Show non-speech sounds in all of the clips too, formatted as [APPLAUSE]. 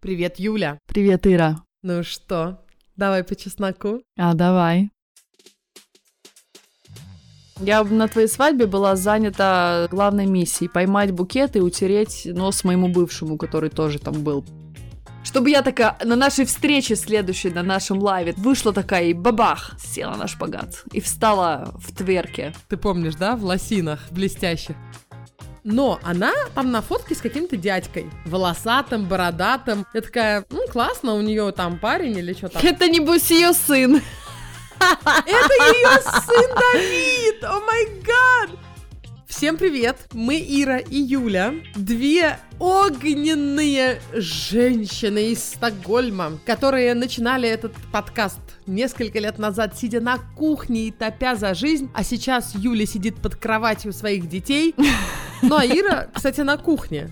Привет, Юля. Привет, Ира. Ну что, давай по чесноку? А, давай. Я на твоей свадьбе была занята главной миссией — поймать букет и утереть нос моему бывшему, который тоже там был. Чтобы я такая на нашей встрече следующей, на нашем лайве, вышла такая и бабах, села на шпагат и встала в тверке. Ты помнишь, да, в лосинах блестящих? Но она там на фотке с каким-то дядькой, волосатым, бородатым. Я такая, ну классно, у нее там парень или что там. Это небось ее сын. Это ее сын Давид! О май гад! Всем привет! Мы Ира и Юля, две огненные женщины из Стокгольма, которые начинали этот подкаст несколько лет назад, сидя на кухне и топя за жизнь, а сейчас Юля сидит под кроватью своих детей. [LAUGHS] Ну, а Ира, кстати, на кухне.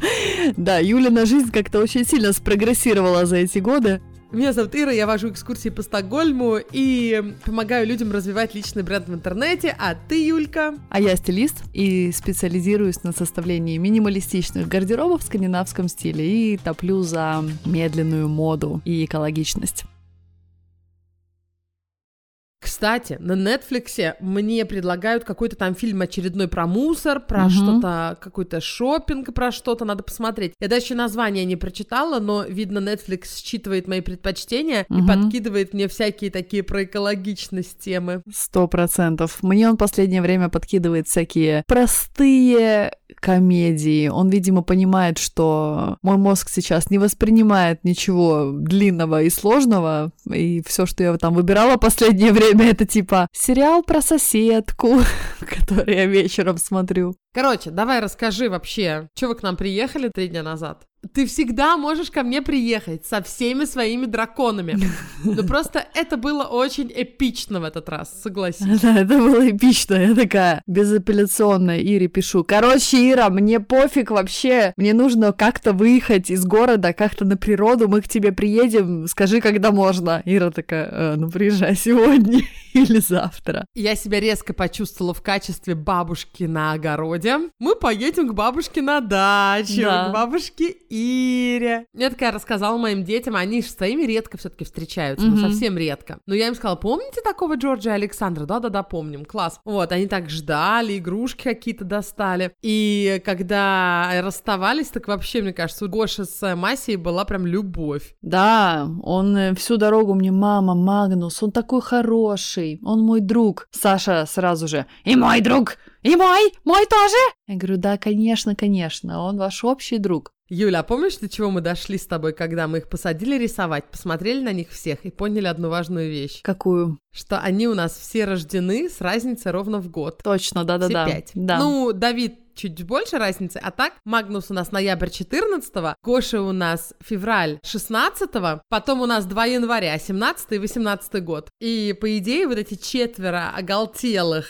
Да, Юля на жизнь как-то очень сильно спрогрессировала за эти годы. Меня зовут Ира, я вожу экскурсии по Стокгольму и помогаю людям развивать личный бренд в интернете. А ты, Юлька? А я стилист и специализируюсь на составлении минималистичных гардеробов в скандинавском стиле и топлю за медленную моду и экологичность. Кстати, на Netflix мне предлагают какой-то там фильм очередной про мусор, про Мгм. что-то, какой-то шопинг, про что-то надо посмотреть. Я даже название не прочитала, но, видно, Netflix считывает мои предпочтения и Мгм. подкидывает мне всякие такие про экологичность темы. Сто процентов. Мне он последнее время подкидывает всякие простые комедии. Он, видимо, понимает, что мой мозг сейчас не воспринимает ничего длинного и сложного, и все, что я там выбирала последнее время, это типа сериал про соседку, [LAUGHS] который я вечером смотрю. Короче, давай расскажи вообще, что вы к нам приехали три дня назад? Ты всегда можешь ко мне приехать со всеми своими драконами. [LAUGHS] Но просто это было очень эпично в этот раз, согласись. Да, это было эпично. Я такая безапелляционная Ире пишу. Короче, Ира, мне пофиг вообще. Мне нужно как-то выехать из города, как-то на природу. Мы к тебе приедем. Скажи, когда можно. Ира такая, «Э, ну приезжай сегодня [LAUGHS] или завтра. Я себя резко почувствовала в качестве бабушки на огороде. Мы поедем к бабушке на дачу, Да. к бабушке Ире. Я такая рассказала моим детям, они же с своими редко все-таки встречаются, ну Мгм. совсем редко. Но я им сказала, помните такого Джорджа Александра? Да-да-да, помним, класс. Вот, они так ждали, игрушки какие-то достали. И когда расставались, так вообще, мне кажется, у Гоши с Масей была прям любовь. Да, он э, всю дорогу мне, мама, Магнус, он такой хороший, он мой друг. Саша сразу же, и мой друг, и мой, мой тоже. Я говорю, да, конечно, конечно, он ваш общий друг. Юля, а помнишь, до чего мы дошли с тобой, когда мы их посадили рисовать, посмотрели на них всех и поняли одну важную вещь? Какую? Что они у нас все рождены с разницей ровно в год. Точно, да-да-да. Все пять. Да. Ну, Давид чуть больше разницы, а так Магнус у нас ноябрь 14 Гоша у нас февраль 16 потом у нас 2 января 17 и 18 год. И, по идее, вот эти четверо оголтелых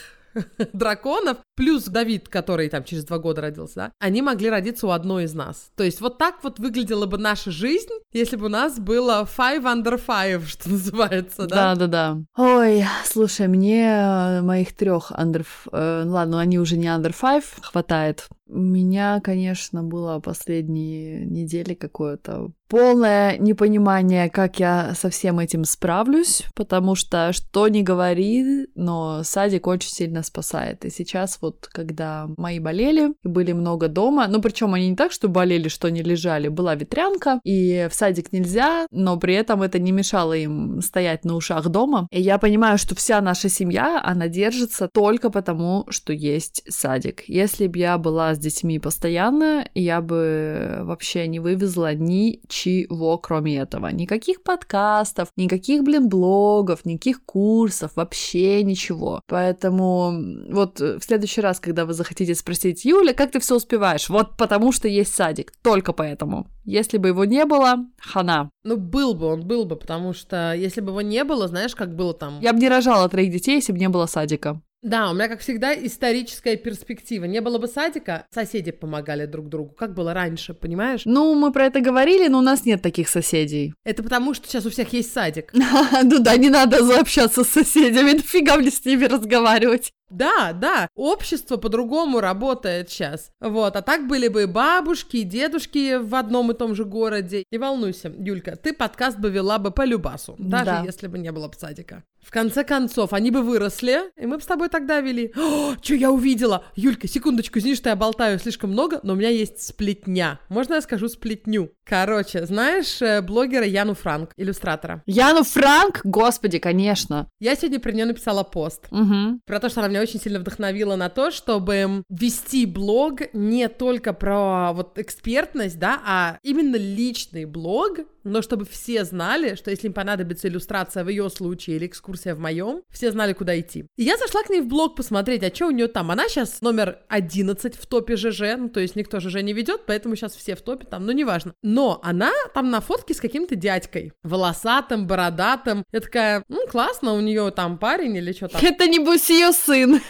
[LAUGHS] драконов, плюс Давид, который там через два года родился, да, они могли родиться у одной из нас. То есть вот так вот выглядела бы наша жизнь, если бы у нас было five under five, [LAUGHS] что называется, да? Да, да, да. Ой, слушай, мне э, моих трех under... э, ну ладно, они уже не under five, хватает. У меня, конечно, было последние недели какое-то полное непонимание, как я со всем этим справлюсь, потому что что ни говори, но садик очень сильно спасает. И сейчас вот, когда мои болели, были много дома, ну причем они не так, что болели, что не лежали, была ветрянка, и в садик нельзя, но при этом это не мешало им стоять на ушах дома. И я понимаю, что вся наша семья, она держится только потому, что есть садик. Если бы я была с детьми постоянно, я бы вообще не вывезла ничего, кроме этого. Никаких подкастов, никаких, блин, блогов, никаких курсов, вообще ничего. Поэтому вот э, в следующий раз, когда вы захотите спросить, Юля, как ты все успеваешь? Вот потому что есть садик, только поэтому. Если бы его не было, хана. Ну, был бы он, был бы, потому что если бы его не было, знаешь, как было там... Я бы не рожала троих детей, если бы не было садика. Да, у меня, как всегда, историческая перспектива. Не было бы садика, соседи помогали друг другу, как было раньше, понимаешь? Ну, мы про это говорили, но у нас нет таких соседей. [LAUGHS] Это потому, что сейчас у всех есть садик. Ну да, не надо заобщаться с соседями, [LAUGHS] нафига мне с ними разговаривать. Да, да, общество по-другому работает сейчас. Вот, а так были бы и бабушки, и дедушки в одном и том же городе. Не волнуйся, Юлька, ты подкаст бы вела бы по любасу, даже Да. если бы не было бы садика. В конце концов, они бы выросли, и мы бы с тобой тогда вели. [GASPS] О, что я увидела? Юлька, секундочку, извини, что я болтаю слишком много, но у меня есть сплетня. Можно я скажу сплетню? Короче, знаешь э, блогера Яну Франк, иллюстратора? Яну Франк? Господи, конечно. Я сегодня про нее написала пост. Угу. Про то, что она меня очень сильно вдохновила на то, чтобы вести блог не только про вот экспертность, да, а именно личный блог, но чтобы все знали, что если им понадобится иллюстрация в ее случае или экскурсия в моем, все знали, куда идти. И я зашла к ней в блог посмотреть, а что у нее там. Она сейчас номер 11 в топе ЖЖ, ну, то есть никто ЖЖ не ведет, поэтому сейчас все в топе там, ну, неважно. Но она там на фотке с каким-то дядькой, волосатым, бородатым. Я такая, ну, классно, у нее там парень или что там. Это небось ее сын.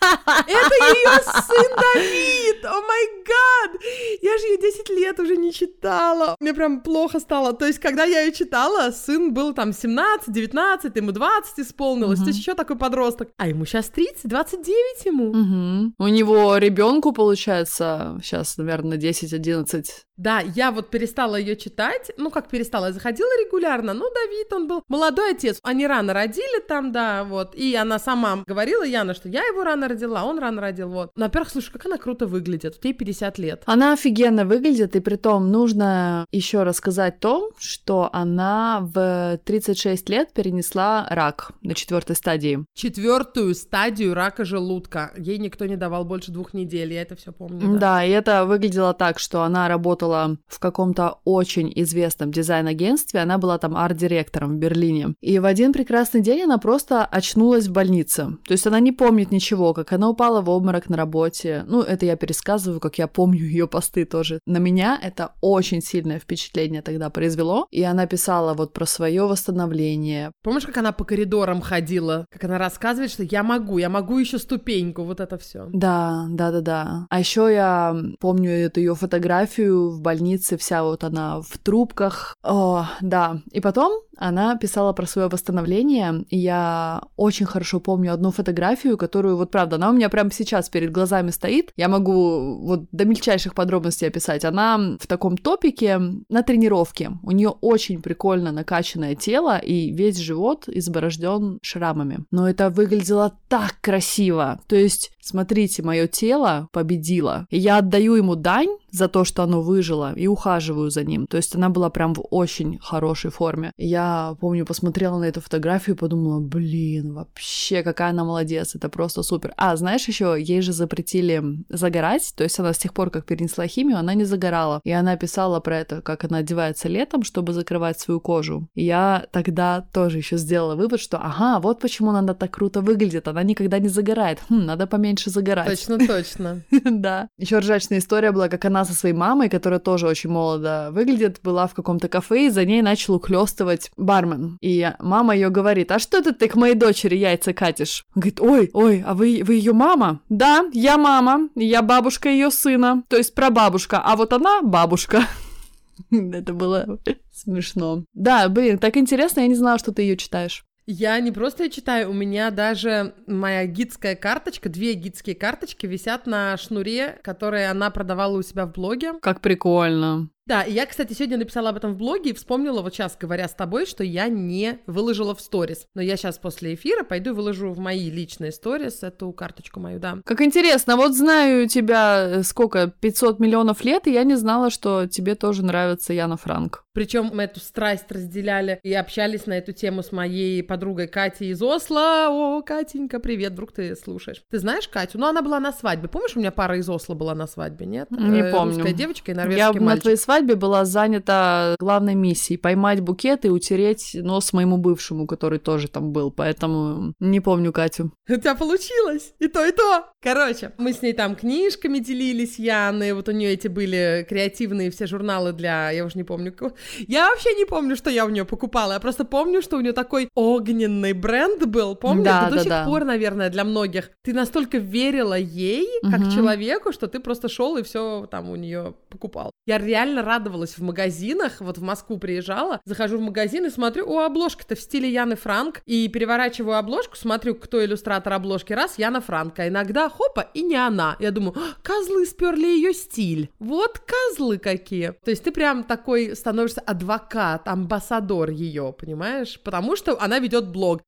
Это ее сын Давид! О май гад! Я же ее 10 лет уже не читала. Мне прям плохо стало. То есть, когда я ее читала, сын был там 17, 19, ему 20 исполнилось. То есть, еще такой подросток. А ему сейчас 30, 29 ему. Угу. У него ребенку получается сейчас, наверное, 10-11. Да, я вот перестала ее читать. Ну, как перестала, я заходила регулярно. Ну, Давид, он был молодой отец. Они рано родили там, да, вот. И она сама говорила, Яна, что я его рано родила, он рано родил, вот. Ну, во-первых, слушай, как она круто выглядит. Вот ей 50 лет. Она офигенно выглядит, и при том нужно еще рассказать то, что она в 36 лет перенесла рак на четвертой стадии. Четвертую стадию рака желудка. Ей никто не давал больше двух недель, я это все помню. Да. и это выглядело так, что она работала в каком-то очень известном дизайн-агентстве, она была там арт-директором в Берлине. И в один прекрасный день она просто очнулась в больнице. То есть она не помнит ничего, как она упала в обморок на работе. Ну, это я пересказываю, как я помню ее посты тоже. На меня это очень сильное впечатление тогда произвело. И она писала вот про свое восстановление. Помнишь, как она по коридорам ходила? Как она рассказывает, что я могу, я могу еще ступеньку, вот это все. Да, да, да, да. А еще я помню эту ее фотографию в больнице, вся вот она в трубках. О, да. И потом она писала про свое восстановление, и я очень хорошо помню одну фотографию, которую, вот правда, она у меня прямо сейчас перед глазами стоит. Я могу вот до мельчайших подробностей описать. Она в таком топике на тренировке. У нее очень прикольно накачанное тело, и весь живот изборожден шрамами. Но это выглядело так красиво. То есть, смотрите, мое тело победило. И я отдаю ему дань за то, что оно выжило, и ухаживаю за ним. То есть она была прям в очень хорошей форме. Я помню, посмотрела на эту фотографию и подумала, блин, вообще какая она молодец, это просто супер. А, знаешь, еще ей же запретили загорать, то есть она с тех пор, как перенесла химию, она не загорала. И она писала про это, как она одевается летом, чтобы закрывать свою кожу. И я тогда тоже еще сделала вывод, что ага, вот почему она так круто выглядит, она никогда не загорает. Хм, надо поменьше загорать. Точно, точно. [LAUGHS] Да. Еще ржачная история была, как она со своей мамой, которая тоже очень молодо выглядит, была в каком-то кафе, и за ней начал ухлёстывать бармен. И мама ее говорит, а что это ты к моей дочери яйца катишь? Он говорит, ой, ой, а вы, вы ее мама? Да, я мама, я бабушка ее сына, то есть прабабушка, а вот она бабушка. [LAUGHS] Это было смешно. Да, блин, так интересно, я не знала, что ты ее читаешь. Я не просто читаю, у меня даже моя гидская карточка, две гидские карточки висят на шнуре, которые она продавала у себя в блоге. Как прикольно. Да, и я, кстати, сегодня написала об этом в блоге и вспомнила вот сейчас, говоря с тобой, что я не выложила в сторис. Но я сейчас после эфира пойду и выложу в мои личные сторис эту карточку мою, да. Как интересно, вот знаю тебя э, сколько, 500 миллионов лет, и я не знала, что тебе тоже нравится Яна Франк. Причем мы эту страсть разделяли и общались на эту тему с моей подругой Катей из Осло. О, Катенька, привет, вдруг ты слушаешь. Ты знаешь Катю? Ну, она была на свадьбе. Помнишь, у меня пара из Осло была на свадьбе, нет? Не Э, помню. Русская девочка и Я норвежский на мальчик. твоей свадьбе была занята главной миссией поймать букет и утереть нос моему бывшему, который тоже там был, поэтому не помню Катю. У тебя получилось. И то, и то. Короче, мы с ней там книжками делились, Яны. Вот у нее эти были креативные все журналы для... Я уже не помню. Я вообще не помню, что я у нее покупала. Я просто помню, что у нее такой огненный бренд был. Помню? Да, Это до да, сих да. пор, наверное, для многих. Ты настолько верила ей, как Мгм. человеку, что ты просто шел и все там у нее покупал. Я реально реально радовалась в магазинах, вот в Москву приезжала, захожу в магазин и смотрю, о, обложка-то в стиле Яны Франк, и переворачиваю обложку, смотрю, кто иллюстратор обложки, раз, Яна Франк, а иногда, хопа, и не она. Я думаю, козлы сперли ее стиль. Вот козлы какие. То есть ты прям такой становишься адвокат, амбассадор ее, понимаешь? Потому что она ведет блог.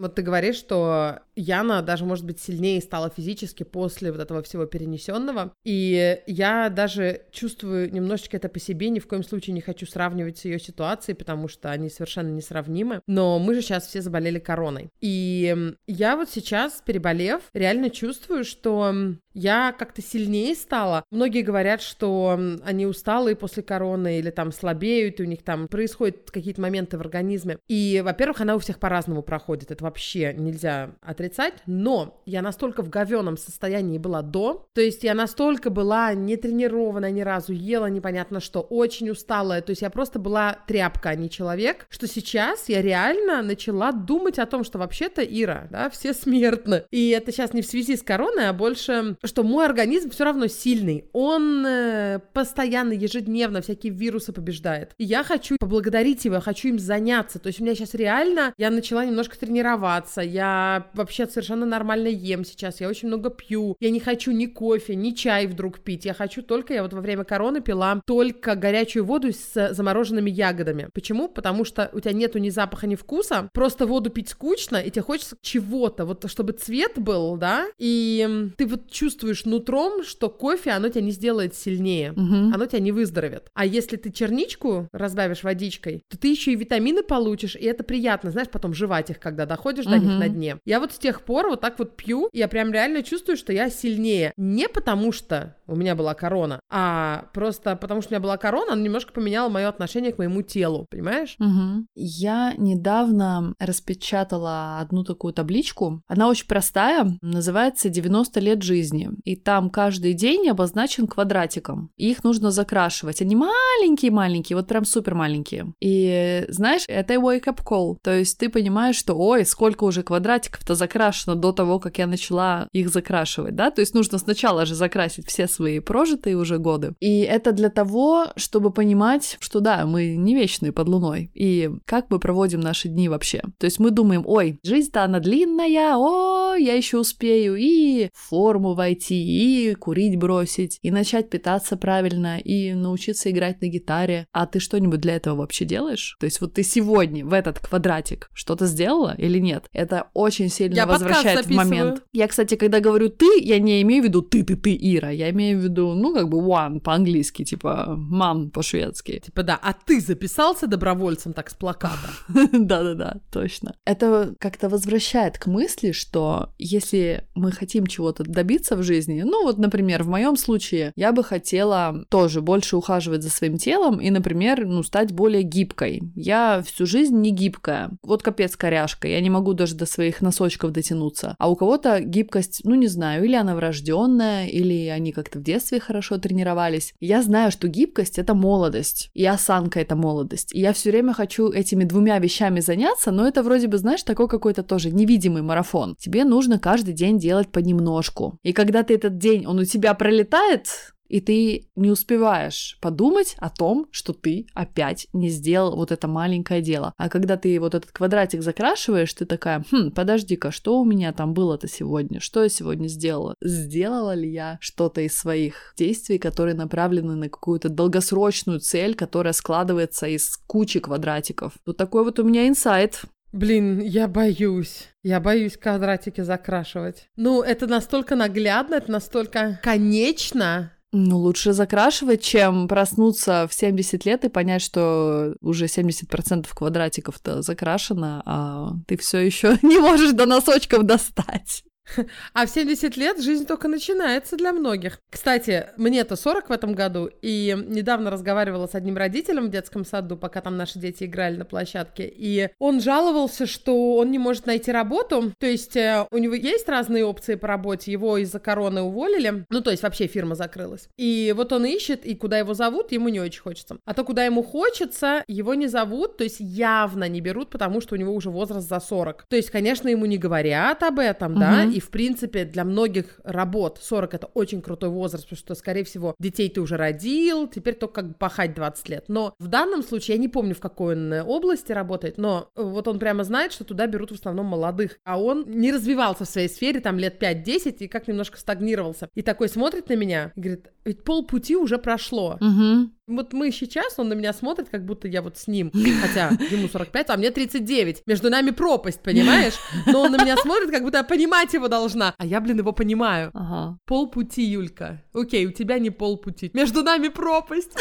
Вот ты говоришь, что Яна даже, может быть, сильнее стала физически после вот этого всего перенесенного. И я даже чувствую немножечко это по себе, ни в коем случае не хочу сравнивать с ее ситуацией, потому что они совершенно несравнимы. Но мы же сейчас все заболели короной. И я вот сейчас, переболев, реально чувствую, что я как-то сильнее стала. Многие говорят, что они усталые после короны или там слабеют, и у них там происходят какие-то моменты в организме. И, во-первых, она у всех по-разному проходит. Это вообще нельзя отрицать. Но я настолько в говеном состоянии была до, то есть я настолько была не тренированная ни разу, ела непонятно что, очень усталая. То есть я просто была тряпка, а не человек, что сейчас я реально начала думать о том, что вообще-то, Ира, да, все смертны. И это сейчас не в связи с короной, а больше что мой организм все равно сильный. Он э, постоянно, ежедневно всякие вирусы побеждает. И я хочу поблагодарить его, я хочу им заняться. То есть у меня сейчас реально, я начала немножко тренироваться, я вообще совершенно нормально ем сейчас, я очень много пью. Я не хочу ни кофе, ни чай вдруг пить. Я хочу только, я вот во время короны пила только горячую воду с замороженными ягодами. Почему? Потому что у тебя нету ни запаха, ни вкуса. Просто воду пить скучно, и тебе хочется чего-то, вот чтобы цвет был, да, и ты вот чувствуешь нутром, что кофе, оно тебя не сделает сильнее, угу. оно тебя не выздоровит. А если ты черничку разбавишь водичкой, то ты еще и витамины получишь, и это приятно, знаешь, потом жевать их, когда доходишь угу. до них на дне. Я вот тех пор вот так вот пью, я прям реально чувствую, что я сильнее. Не потому что у меня была корона, а просто потому что у меня была корона, она немножко поменяла мое отношение к моему телу, понимаешь? Угу. Я недавно распечатала одну такую табличку. Она очень простая, называется «90 лет жизни». И там каждый день обозначен квадратиком. Их нужно закрашивать. Они маленькие-маленькие, вот прям супер маленькие. И знаешь, это wake-up call. То есть ты понимаешь, что ой, сколько уже квадратиков-то закрашено до того, как я начала их закрашивать, да? То есть нужно сначала же закрасить все свои прожитые уже годы. И это для того, чтобы понимать, что да, мы не вечные под луной. И как мы проводим наши дни вообще. То есть мы думаем, ой, жизнь-то она длинная, о, я еще успею и форму войти и курить бросить, и начать питаться правильно, и научиться играть на гитаре. А ты что-нибудь для этого вообще делаешь? То есть вот ты сегодня в этот квадратик что-то сделала или нет? Это очень сильно я возвращает в момент. Я, кстати, когда говорю ты, я не имею в виду ты, ты, ты, Ира. Я имею в виду, ну, как бы one по-английски, типа мам по-шведски. Типа да, а ты записался добровольцем так с плаката? [LAUGHS] Да-да-да, точно. Это как-то возвращает к мысли, что если мы хотим чего-то добиться в жизни. Ну вот, например, в моем случае я бы хотела тоже больше ухаживать за своим телом и, например, ну, стать более гибкой. Я всю жизнь не гибкая. Вот капец коряшка. Я не могу даже до своих носочков дотянуться. А у кого-то гибкость, ну не знаю, или она врожденная, или они как-то в детстве хорошо тренировались. Я знаю, что гибкость это молодость, и осанка это молодость. И я все время хочу этими двумя вещами заняться, но это вроде бы, знаешь, такой какой-то тоже невидимый марафон. Тебе нужно каждый день делать понемножку. И когда ты этот день, он у тебя пролетает, и ты не успеваешь подумать о том, что ты опять не сделал вот это маленькое дело. А когда ты вот этот квадратик закрашиваешь, ты такая, хм, подожди-ка, что у меня там было-то сегодня? Что я сегодня сделала? Сделала ли я что-то из своих действий, которые направлены на какую-то долгосрочную цель, которая складывается из кучи квадратиков? Вот такой вот у меня инсайт. Блин, я боюсь. Я боюсь квадратики закрашивать. Ну, это настолько наглядно, это настолько конечно. Ну, лучше закрашивать, чем проснуться в 70 лет и понять, что уже 70% квадратиков-то закрашено, а ты все еще [LAUGHS] не можешь до носочков достать. [LAUGHS] А в 70 лет жизнь только начинается для многих. Кстати, мне-то 40 в этом году, и недавно разговаривала с одним родителем в детском саду, пока там наши дети играли на площадке, и он жаловался, что он не может найти работу, то есть э, у него есть разные опции по работе, его из-за короны уволили, ну то есть вообще фирма закрылась. И вот он ищет, и куда его зовут, ему не очень хочется. А то, куда ему хочется, его не зовут, то есть явно не берут, потому что у него уже возраст за 40. То есть, конечно, ему не говорят об этом, угу. да, и в принципе, для многих работ 40 — это очень крутой возраст, потому что, скорее всего, детей ты уже родил, теперь только как бы пахать 20 лет. Но в данном случае, я не помню, в какой он э, области работает, но вот он прямо знает, что туда берут в основном молодых, а он не развивался в своей сфере там лет 5-10 и как немножко стагнировался. И такой смотрит на меня и говорит, ведь полпути уже прошло. Угу. Вот мы сейчас, он на меня смотрит, как будто я вот с ним, [LAUGHS] хотя ему 45, а мне 39. Между нами пропасть, понимаешь? Но он на меня смотрит, как будто я понимать его должна. А я, блин, его понимаю. Ага. Полпути, Юлька. Окей, у тебя не полпути. Между нами пропасть.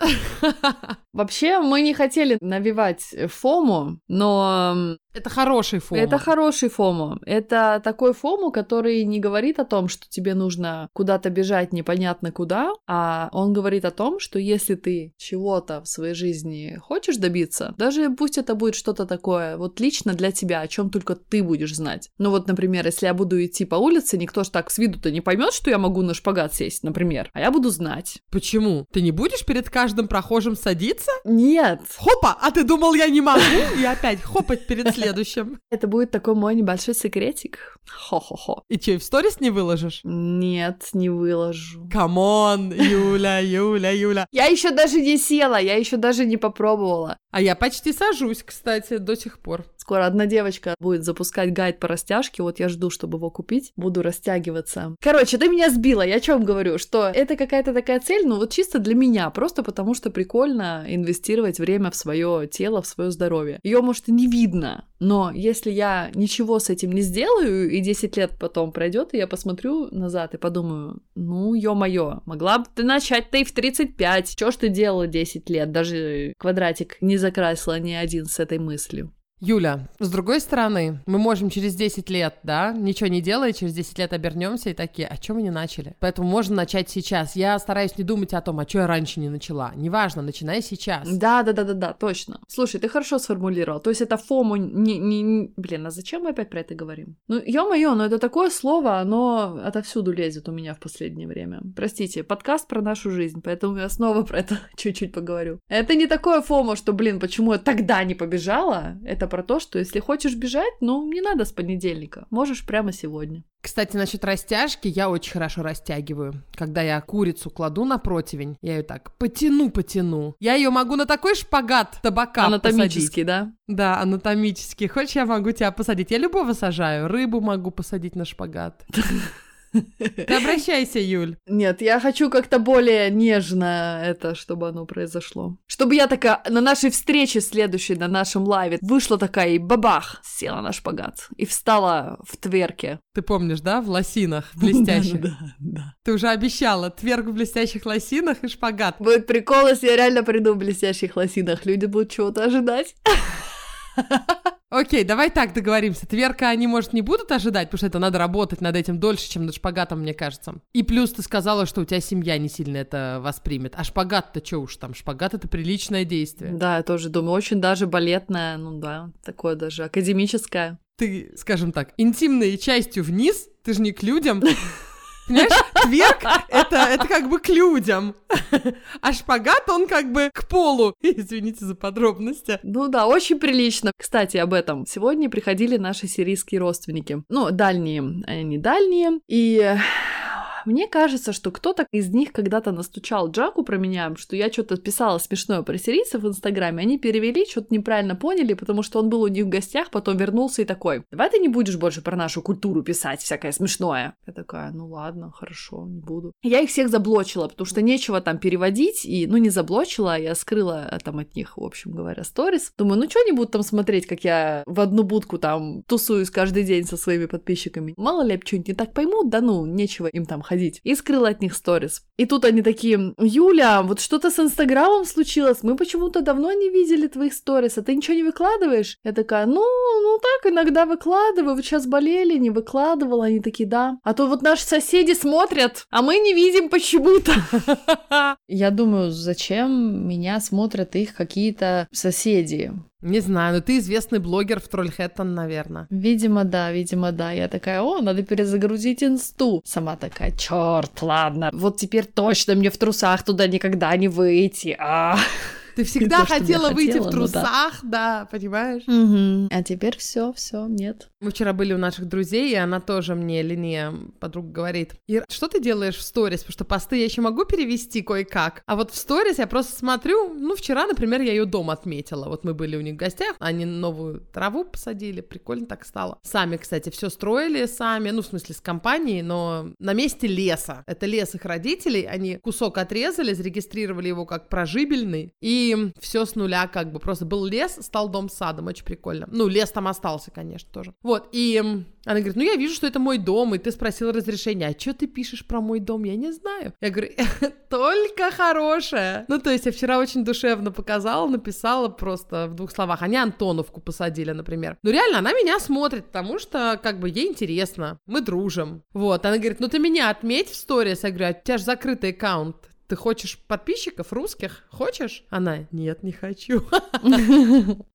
[LAUGHS] Вообще, мы не хотели навивать фому, но это хороший фому. Это хороший фому. Это такой фому, который не говорит о том, что тебе нужно куда-то бежать непонятно куда, а он говорит о том, что если ты чего-то в своей жизни хочешь добиться, даже пусть это будет что-то такое вот лично для тебя, о чем только ты будешь знать. Ну вот, например, если я буду идти по улице, никто ж так с виду-то не поймет, что я могу на шпагат сесть, например, а я буду знать. Почему? Ты не будешь перед каждым прохожим садиться? Нет. Хопа, а ты думал, я не могу? И опять хопать перед [LAUGHS] следующим. Это будет такой мой небольшой секретик. Хо-хо-хо. И что, в сторис не выложишь? Нет, не выложу. Come on, [LAUGHS] Юля, Юля, Юля. Я еще даже не села, я еще даже не попробовала. А я почти сажусь, кстати, до сих пор. Скоро одна девочка будет запускать гайд по растяжке, вот я жду, чтобы его купить, буду растягиваться. Короче, ты меня сбила, я о чем говорю, что это какая-то такая цель, ну вот чисто для меня, просто потому что прикольно инвестировать время в свое тело, в свое здоровье. Ее, может, и не видно, но если я ничего с этим не сделаю, и 10 лет потом пройдет, и я посмотрю назад и подумаю, ну, ё-моё, могла бы ты начать-то и в 35. Чё ж ты делала 10 лет? Даже квадратик не закрасила ни один с этой мыслью. Юля, с другой стороны, мы можем через 10 лет, да, ничего не делая, через 10 лет обернемся и такие, а чем мы не начали? Поэтому можно начать сейчас. Я стараюсь не думать о том, а что я раньше не начала. Неважно, начинай сейчас. Да, да, да, да, да, точно. Слушай, ты хорошо сформулировал. То есть это фому не, не, не... Блин, а зачем мы опять про это говорим? Ну, ё-моё, ну это такое слово, оно отовсюду лезет у меня в последнее время. Простите, подкаст про нашу жизнь, поэтому я снова [LAUGHS] про это чуть-чуть поговорю. Это не такое фомо, что, блин, почему я тогда не побежала? Это про то, что если хочешь бежать, ну, не надо с понедельника. Можешь прямо сегодня. Кстати, насчет растяжки, я очень хорошо растягиваю. Когда я курицу кладу на противень, я ее так потяну-потяну. Я ее могу на такой шпагат табака Анатомический, посадить. да? Да, анатомический. Хочешь, я могу тебя посадить? Я любого сажаю. Рыбу могу посадить на шпагат. [LAUGHS] Ты обращайся, Юль. Нет, я хочу как-то более нежно это, чтобы оно произошло. Чтобы я такая на нашей встрече следующей, на нашем лайве, вышла такая и бабах, села на шпагат и встала в тверке. Ты помнишь, да, в лосинах [LAUGHS] блестящих? Да, да. Ты уже обещала, тверк в блестящих лосинах и шпагат. Будет прикол, если я реально приду в блестящих лосинах. Люди будут чего-то ожидать. [LAUGHS] Окей, давай так договоримся. Тверка они, может, не будут ожидать, потому что это надо работать над этим дольше, чем над шпагатом, мне кажется. И плюс ты сказала, что у тебя семья не сильно это воспримет. А шпагат-то что уж там? Шпагат — это приличное действие. Да, я тоже думаю. Очень даже балетное, ну да, такое даже академическое. Ты, скажем так, интимной частью вниз, ты же не к людям, [LAUGHS] Понимаешь, тверк это, это как бы к людям, а шпагат он как бы к полу. [LAUGHS] Извините за подробности. Ну да, очень прилично. Кстати, об этом. Сегодня приходили наши сирийские родственники. Ну, дальние, они дальние. И мне кажется, что кто-то из них когда-то настучал Джаку про меня, что я что-то писала смешное про сирийцев в Инстаграме. Они перевели, что-то неправильно поняли, потому что он был у них в гостях, потом вернулся и такой, давай ты не будешь больше про нашу культуру писать всякое смешное. Я такая, ну ладно, хорошо, не буду. Я их всех заблочила, потому что нечего там переводить, и, ну, не заблочила, я скрыла э, там от них, в общем говоря, сторис. Думаю, ну, что они будут там смотреть, как я в одну будку там тусуюсь каждый день со своими подписчиками. Мало ли, что-нибудь не так поймут, да ну, нечего им там ходить. И скрыла от них сторис. И тут они такие, Юля, вот что-то с Инстаграмом случилось, мы почему-то давно не видели твоих сторис, а ты ничего не выкладываешь? Я такая, ну, ну так, иногда выкладываю, вот сейчас болели, не выкладывала, они такие, да. А то вот наши соседи смотрят, а мы не видим почему-то. [LAUGHS] Я думаю, зачем меня смотрят их какие-то соседи? Не знаю, но ты известный блогер в Трольхэттон, наверное. Видимо, да, видимо, да. Я такая, о, надо перезагрузить инсту. Сама такая, черт, ладно. Вот теперь точно мне в трусах туда никогда не выйти. А. Ты всегда я хотела выйти хотела, в ну да. трусах, да, понимаешь? Мгм. А теперь все, все, нет. Мы вчера были у наших друзей, и она тоже мне, Линия, подруга, говорит, Ир, что ты делаешь в сторис? Потому что посты я еще могу перевести кое-как, а вот в сторис я просто смотрю, ну, вчера, например, я ее дом отметила. Вот мы были у них в гостях, они новую траву посадили, прикольно так стало. Сами, кстати, все строили сами, ну, в смысле, с компанией, но на месте леса. Это лес их родителей, они кусок отрезали, зарегистрировали его как прожибельный, и все с нуля как бы. Просто был лес, стал дом с садом, очень прикольно. Ну, лес там остался, конечно, тоже. Вот, и она говорит, ну, я вижу, что это мой дом, и ты спросила разрешения. А что ты пишешь про мой дом? Я не знаю. Я говорю, [LAUGHS] только хорошее. Ну, то есть я вчера очень душевно показала, написала просто в двух словах. Они Антоновку посадили, например. Ну, реально, она меня смотрит, потому что, как бы, ей интересно. Мы дружим. Вот, она говорит, ну, ты меня отметь в сторис. Я говорю, а у тебя же закрытый аккаунт. Ты хочешь подписчиков русских? Хочешь? Она, нет, не хочу. [LAUGHS]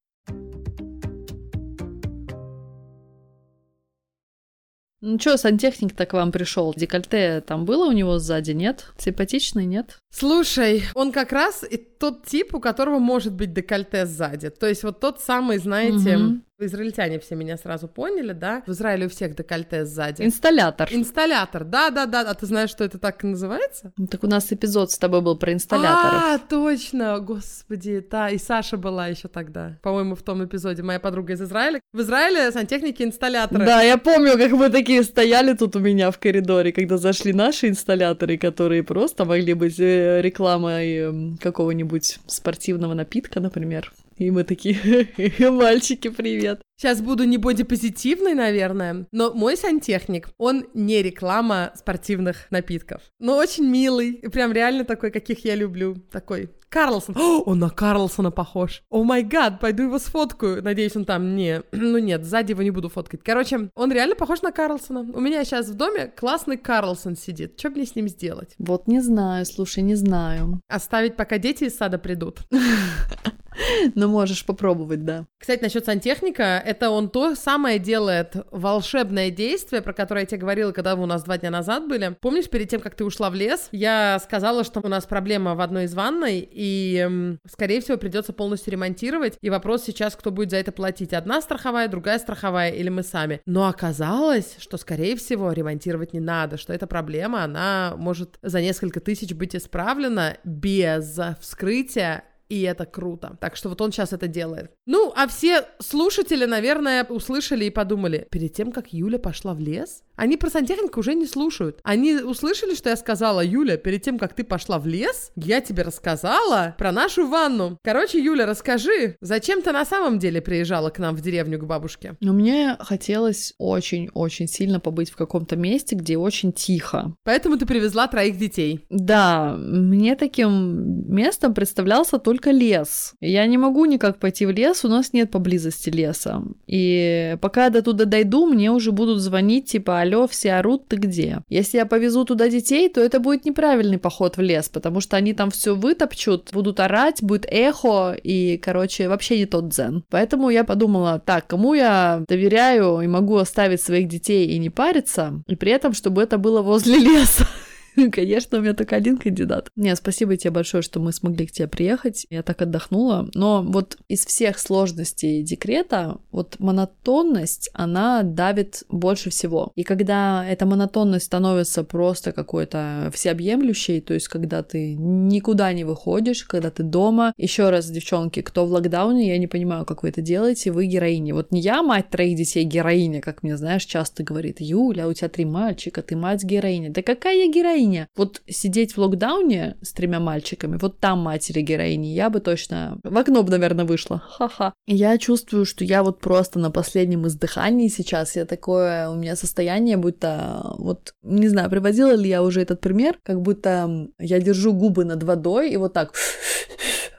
Ну что, сантехник-то к вам пришел? Декольте там было у него сзади, нет? Симпатичный, нет? Слушай, он как раз и тот тип, у которого может быть декольте сзади. То есть вот тот самый, знаете, Мгм. Израильтяне все меня сразу поняли, да? В Израиле у всех декольте сзади. Инсталлятор. Инсталлятор, да-да-да. А ты знаешь, что это так называется? Ну, Так у нас эпизод с тобой был про инсталляторов. А, точно, господи, да, и Саша была еще тогда, по-моему, в том эпизоде, моя подруга из Израиля. В Израиле сантехники инсталляторы. Да, я помню, как мы такие стояли тут у меня в коридоре, когда зашли наши инсталляторы, которые просто могли быть э, рекламой эм, какого-нибудь спортивного напитка, например. И мы такие, [LAUGHS] мальчики, привет. Сейчас буду не бодипозитивной, наверное, но мой сантехник, он не реклама спортивных напитков, но очень милый, и прям реально такой, каких я люблю, такой Карлсон. [GASPS] О, он на Карлсона похож. О май гад, пойду его сфоткаю. Надеюсь, он там не... [CLEARS THROAT] Ну нет, сзади его не буду фоткать. Короче, он реально похож на Карлсона. У меня сейчас в доме классный Карлсон сидит. Что мне с ним сделать? Вот не знаю, слушай, не знаю. Оставить, пока дети из сада придут. [LAUGHS] [LAUGHS] Но можешь попробовать, да. Кстати, насчет сантехника, это он то самое делает волшебное действие, про которое я тебе говорила, когда вы у нас два дня назад были. Помнишь, перед тем, как ты ушла в лес, я сказала, что у нас проблема в одной из ванной, и, скорее всего, придется полностью ремонтировать. И вопрос сейчас, кто будет за это платить. Одна страховая, другая страховая или мы сами. Но оказалось, что, скорее всего, ремонтировать не надо, что эта проблема, она может за несколько тысяч быть исправлена без вскрытия и это круто. Так что вот он сейчас это делает. Ну, а все слушатели, наверное, услышали и подумали, перед тем, как Юля пошла в лес, они про сантехника уже не слушают. Они услышали, что я сказала, Юля, перед тем, как ты пошла в лес, я тебе рассказала про нашу ванну. Короче, Юля, расскажи, зачем ты на самом деле приезжала к нам в деревню к бабушке? Но мне хотелось очень-очень сильно побыть в каком-то месте, где очень тихо. Поэтому ты привезла троих детей. Да, мне таким местом представлялся только лес. Я не могу никак пойти в лес, у нас нет поблизости леса. И пока я до туда дойду, мне уже будут звонить, типа, алло, все орут, ты где? Если я повезу туда детей, то это будет неправильный поход в лес, потому что они там все вытопчут, будут орать, будет эхо, и, короче, вообще не тот дзен. Поэтому я подумала, так, кому я доверяю и могу оставить своих детей и не париться, и при этом, чтобы это было возле [LAUGHS] леса. [LAUGHS] Конечно, у меня только один кандидат. Не, спасибо тебе большое, что мы смогли к тебе приехать. Я так отдохнула. Но вот из всех сложностей декрета, вот монотонность, она давит больше всего. И когда эта монотонность становится просто какой-то всеобъемлющей, то есть когда ты никуда не выходишь, когда ты дома. Еще раз, девчонки, кто в локдауне, я не понимаю, как вы это делаете, вы героини. Вот не я мать троих детей героиня, как мне, знаешь, часто говорит, Юля, у тебя три мальчика, ты мать героиня. Да какая я героиня? Вот сидеть в локдауне с тремя мальчиками, вот там матери героини, я бы точно в окно бы, наверное, вышла. Ха-ха. Я чувствую, что я вот просто на последнем издыхании сейчас. Я такое, у меня состояние, будто, вот, не знаю, приводила ли я уже этот пример, как будто я держу губы над водой и вот так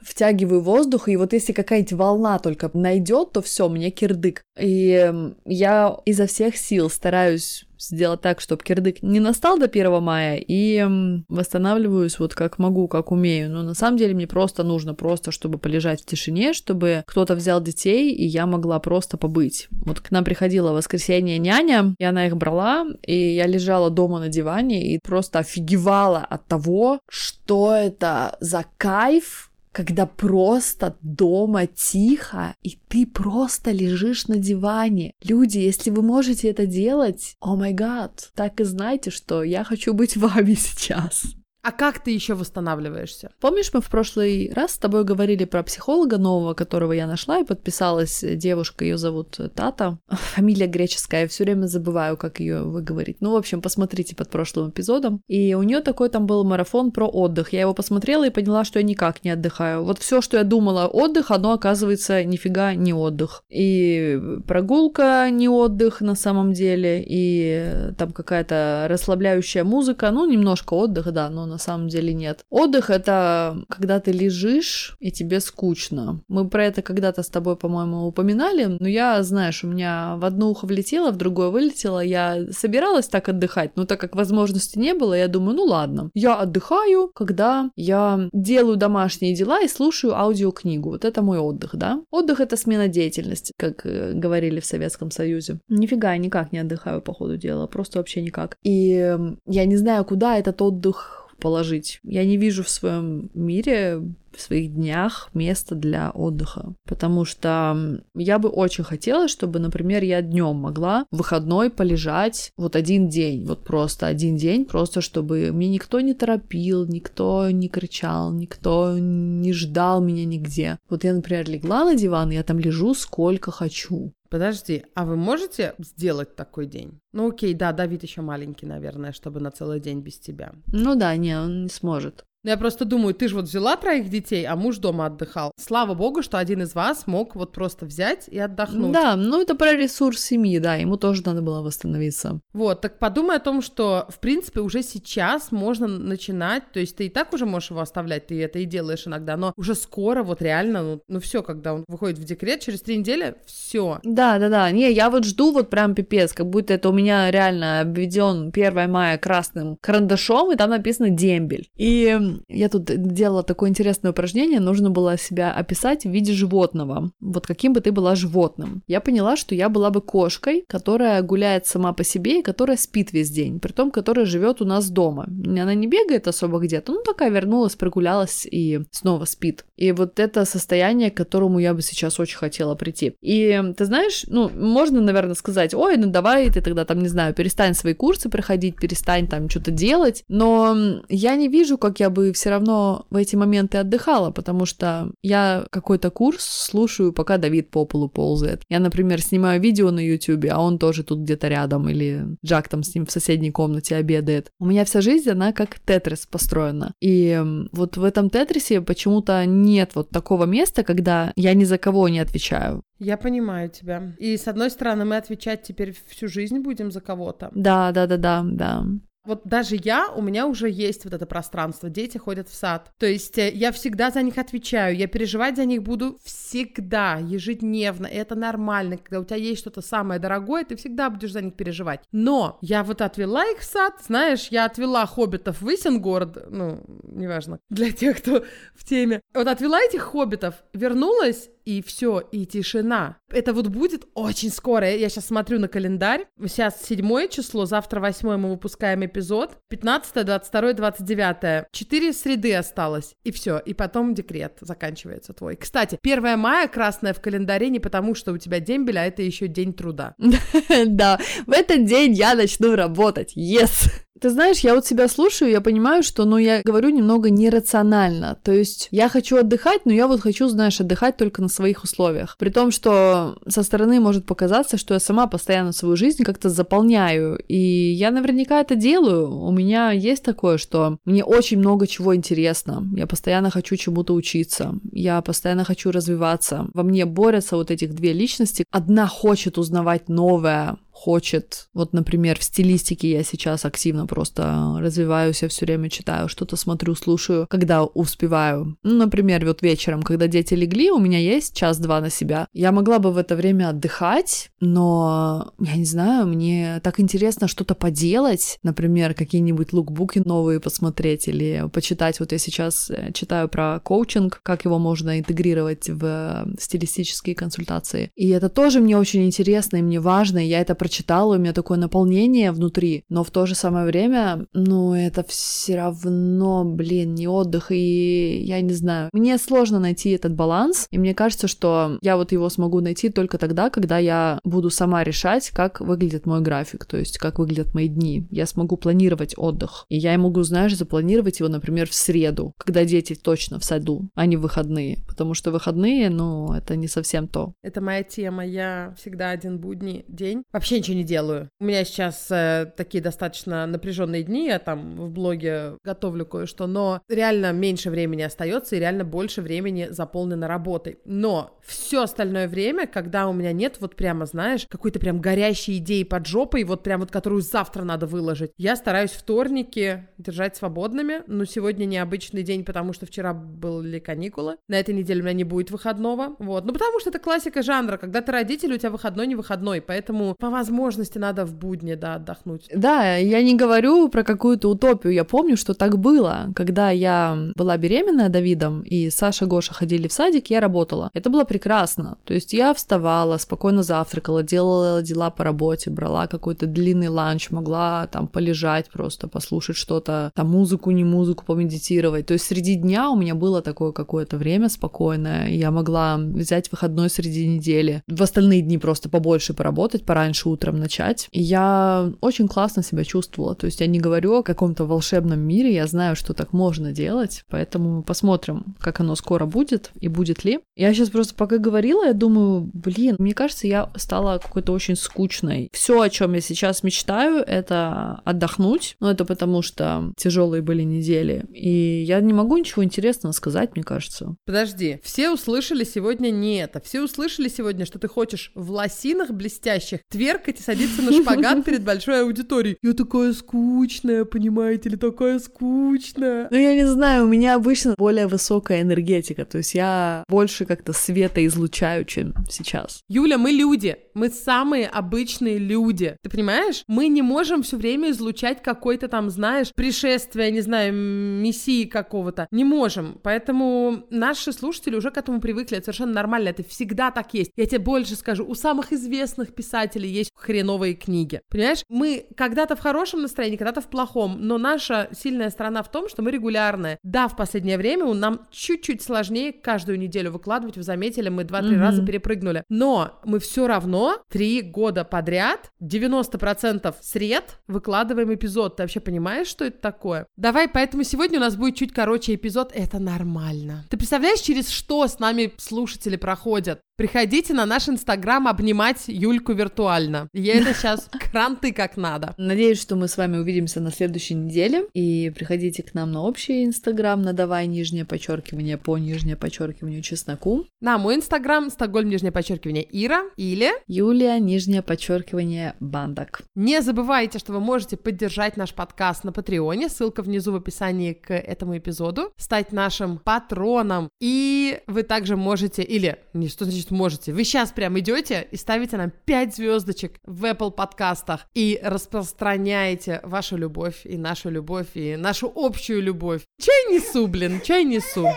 втягиваю воздух, и вот если какая-нибудь волна только найдет, то все, мне кирдык. И я изо всех сил стараюсь сделать так, чтобы кирдык не настал до 1 мая, и восстанавливаюсь вот как могу, как умею. Но на самом деле мне просто нужно просто, чтобы полежать в тишине, чтобы кто-то взял детей, и я могла просто побыть. Вот к нам приходила в воскресенье няня, и она их брала, и я лежала дома на диване и просто офигевала от того, что это за кайф, когда просто дома тихо, и ты просто лежишь на диване. Люди, если вы можете это делать, о май гад, так и знайте, что я хочу быть [LAUGHS] вами сейчас. А как ты еще восстанавливаешься? Помнишь, мы в прошлый раз с тобой говорили про психолога нового, которого я нашла и подписалась девушка, ее зовут Тата. [LAUGHS] Фамилия греческая, я все время забываю, как ее выговорить. Ну, в общем, посмотрите под прошлым эпизодом. И у нее такой там был марафон про отдых. Я его посмотрела и поняла, что я никак не отдыхаю. Вот все, что я думала отдых, оно оказывается нифига не отдых. И прогулка не отдых на самом деле, и там какая-то расслабляющая музыка, ну, немножко отдых, да, но на самом деле нет. Отдых — это когда ты лежишь, и тебе скучно. Мы про это когда-то с тобой, по-моему, упоминали, но я, знаешь, у меня в одно ухо влетело, в другое вылетело. Я собиралась так отдыхать, но так как возможности не было, я думаю, ну ладно. Я отдыхаю, когда я делаю домашние дела и слушаю аудиокнигу. Вот это мой отдых, да? Отдых — это смена деятельности, как э, говорили в Советском Союзе. Нифига, я никак не отдыхаю по ходу дела, просто вообще никак. И я не знаю, куда этот отдых положить. Я не вижу в своем мире в своих днях место для отдыха. Потому что я бы очень хотела, чтобы, например, я днем могла в выходной полежать вот один день, вот просто один день, просто чтобы мне никто не торопил, никто не кричал, никто не ждал меня нигде. Вот я, например, легла на диван, и я там лежу сколько хочу. Подожди, а вы можете сделать такой день? Ну окей, да, Давид еще маленький, наверное, чтобы на целый день без тебя. Ну да, не, он не сможет. Но я просто думаю, ты же вот взяла троих детей, а муж дома отдыхал. Слава богу, что один из вас мог вот просто взять и отдохнуть. Да, ну это про ресурс семьи, да, ему тоже надо было восстановиться. Вот, так подумай о том, что, в принципе, уже сейчас можно начинать, то есть ты и так уже можешь его оставлять, ты это и делаешь иногда, но уже скоро вот реально, ну, ну все, когда он выходит в декрет, через три недели, все. Да, да, да, не, я вот жду вот прям пипец, как будто это у меня реально обведен 1 мая красным карандашом, и там написано дембель. И я тут делала такое интересное упражнение, нужно было себя описать в виде животного. Вот каким бы ты была животным. Я поняла, что я была бы кошкой, которая гуляет сама по себе и которая спит весь день, при том, которая живет у нас дома. Она не бегает особо где-то, ну такая вернулась, прогулялась и снова спит. И вот это состояние, к которому я бы сейчас очень хотела прийти. И ты знаешь, ну, можно, наверное, сказать, ой, ну давай ты тогда там, не знаю, перестань свои курсы проходить, перестань там что-то делать, но я не вижу, как я бы все равно в эти моменты отдыхала, потому что я какой-то курс слушаю, пока Давид по полу ползает. Я, например, снимаю видео на YouTube, а он тоже тут где-то рядом, или Джак там с ним в соседней комнате обедает. У меня вся жизнь, она как тетрис построена. И вот в этом тетрисе почему-то нет вот такого места, когда я ни за кого не отвечаю. Я понимаю тебя. И с одной стороны, мы отвечать теперь всю жизнь будем за кого-то. Да, да, да, да, да. Вот даже я, у меня уже есть вот это пространство, дети ходят в сад. То есть э, я всегда за них отвечаю, я переживать за них буду всегда, ежедневно, и это нормально. Когда у тебя есть что-то самое дорогое, ты всегда будешь за них переживать. Но я вот отвела их в сад, знаешь, я отвела хоббитов в Исенгород, ну, неважно, для тех, кто в теме. Вот отвела этих хоббитов, вернулась, и все, и тишина. Это вот будет очень скоро. Я сейчас смотрю на календарь. Сейчас седьмое число, завтра восьмое мы выпускаем эпизод. 15, 22, 29. Четыре среды осталось. И все. И потом декрет заканчивается твой. Кстати, 1 мая красное в календаре не потому, что у тебя дембель, а это еще день труда. [LAUGHS] Да, в этот день я начну работать. Yes! Ты знаешь, я вот себя слушаю, я понимаю, что, ну, я говорю немного нерационально. То есть я хочу отдыхать, но я вот хочу, знаешь, отдыхать только на своих условиях. При том, что со стороны может показаться, что я сама постоянно свою жизнь как-то заполняю. И я наверняка это делаю. У меня есть такое, что мне очень много чего интересно. Я постоянно хочу чему-то учиться. Я постоянно хочу развиваться. Во мне борются вот этих две личности. Одна хочет узнавать новое, хочет. Вот, например, в стилистике я сейчас активно просто развиваюсь, я все время читаю, что-то смотрю, слушаю, когда успеваю. Ну, например, вот вечером, когда дети легли, у меня есть час-два на себя. Я могла бы в это время отдыхать, но, я не знаю, мне так интересно что-то поделать, например, какие-нибудь лукбуки новые посмотреть или почитать. Вот я сейчас э, читаю про коучинг, как его можно интегрировать в стилистические консультации. И это тоже мне очень интересно, и мне важно, и я это прочитала, у меня такое наполнение внутри, но в то же самое время, ну, это все равно, блин, не отдых, и я не знаю. Мне сложно найти этот баланс, и мне кажется, что я вот его смогу найти только тогда, когда я буду сама решать, как выглядит мой график, то есть как выглядят мои дни. Я смогу планировать отдых, и я могу, знаешь, запланировать его, например, в среду, когда дети точно в саду, а не в выходные, потому что выходные, ну, это не совсем то. Это моя тема, я всегда один будний день вообще ничего не делаю. У меня сейчас э, такие достаточно напряженные дни, я там в блоге готовлю кое-что, но реально меньше времени остается и реально больше времени заполнено работой. Но все остальное время, когда у меня нет вот прямо, знаешь, какой-то прям горящей идеи под жопой, вот прям вот которую завтра надо выложить, я стараюсь вторники держать свободными, но сегодня необычный день, потому что вчера были каникулы, на этой неделе у меня не будет выходного, вот, ну потому что это классика жанра, когда ты родитель, у тебя выходной не выходной, поэтому по возможности надо в будни, да, отдохнуть. Да, я не говорю про какую-то утопию, я помню, что так было, когда я была беременная Давидом, и Саша, Гоша ходили в садик, я работала. Это было прекрасно. То есть я вставала, спокойно завтракала, делала дела по работе, брала какой-то длинный ланч, могла там полежать просто, послушать что-то, там музыку, не музыку, помедитировать. То есть среди дня у меня было такое какое-то время спокойное, я могла взять выходной среди недели, в остальные дни просто побольше поработать, пораньше утром начать. И я очень классно себя чувствовала. То есть я не говорю о каком-то волшебном мире, я знаю, что так можно делать, поэтому посмотрим, как оно скоро будет и будет ли. Я сейчас просто пока говорила, я думаю, блин, мне кажется, я стала какой-то очень скучной. Все, о чем я сейчас мечтаю, это отдохнуть. Но это потому, что тяжелые были недели. И я не могу ничего интересного сказать, мне кажется. Подожди, все услышали сегодня не это. Все услышали сегодня, что ты хочешь в лосинах блестящих тверкать и садиться на шпагат [LAUGHS] перед большой аудиторией. Я такая скучная, понимаете ли, такая скучная. Ну, я не знаю, у меня обычно более высокая энергетика, то есть я больше как-то света излучаю, чем сейчас. Юля, мы люди, мы самые обычные люди. Ты понимаешь? Мы не можем все время излучать какой-то там, знаешь, пришествие, не знаю, мессии какого-то. Не можем. Поэтому наши слушатели уже к этому привыкли. Это совершенно нормально. Это всегда так есть. Я тебе больше скажу. У самых известных писателей есть хреновые книги. Понимаешь? Мы когда-то в хорошем настроении, когда-то в плохом. Но наша сильная сторона в том, что мы регулярные. Да, в последнее время нам чуть-чуть сложнее каждую неделю выкладывать. Вы заметили, мы два-три mm-hmm. раза перепрыгнули. Но мы все равно три года подряд 90% сред выкладываем эпизод. Ты вообще понимаешь, что это такое? Давай, поэтому сегодня у нас будет чуть короче эпизод. Это нормально. Ты представляешь, через что с нами слушатели проходят? Приходите на наш инстаграм обнимать Юльку виртуально. Я это [LAUGHS] сейчас кранты как надо. Надеюсь, что мы с вами увидимся на следующей неделе. И приходите к нам на общий инстаграм, на давай нижнее подчеркивание по нижнее подчеркиванию чесноку. На мой инстаграм стокгольм нижнее подчеркивание Ира или Юлия нижнее подчеркивание Бандак. Не забывайте, что вы можете поддержать наш подкаст на Патреоне. Ссылка внизу в описании к этому эпизоду. Стать нашим патроном. И вы также можете, или не что значит можете. Вы сейчас прям идете и ставите нам 5 звездочек в Apple подкастах и распространяете вашу любовь и нашу любовь и нашу общую любовь. Чай несу, блин, чай несу.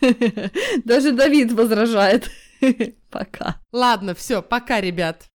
[LAUGHS] Даже Давид возражает. [LAUGHS] Пока. Ладно, все, пока, ребят.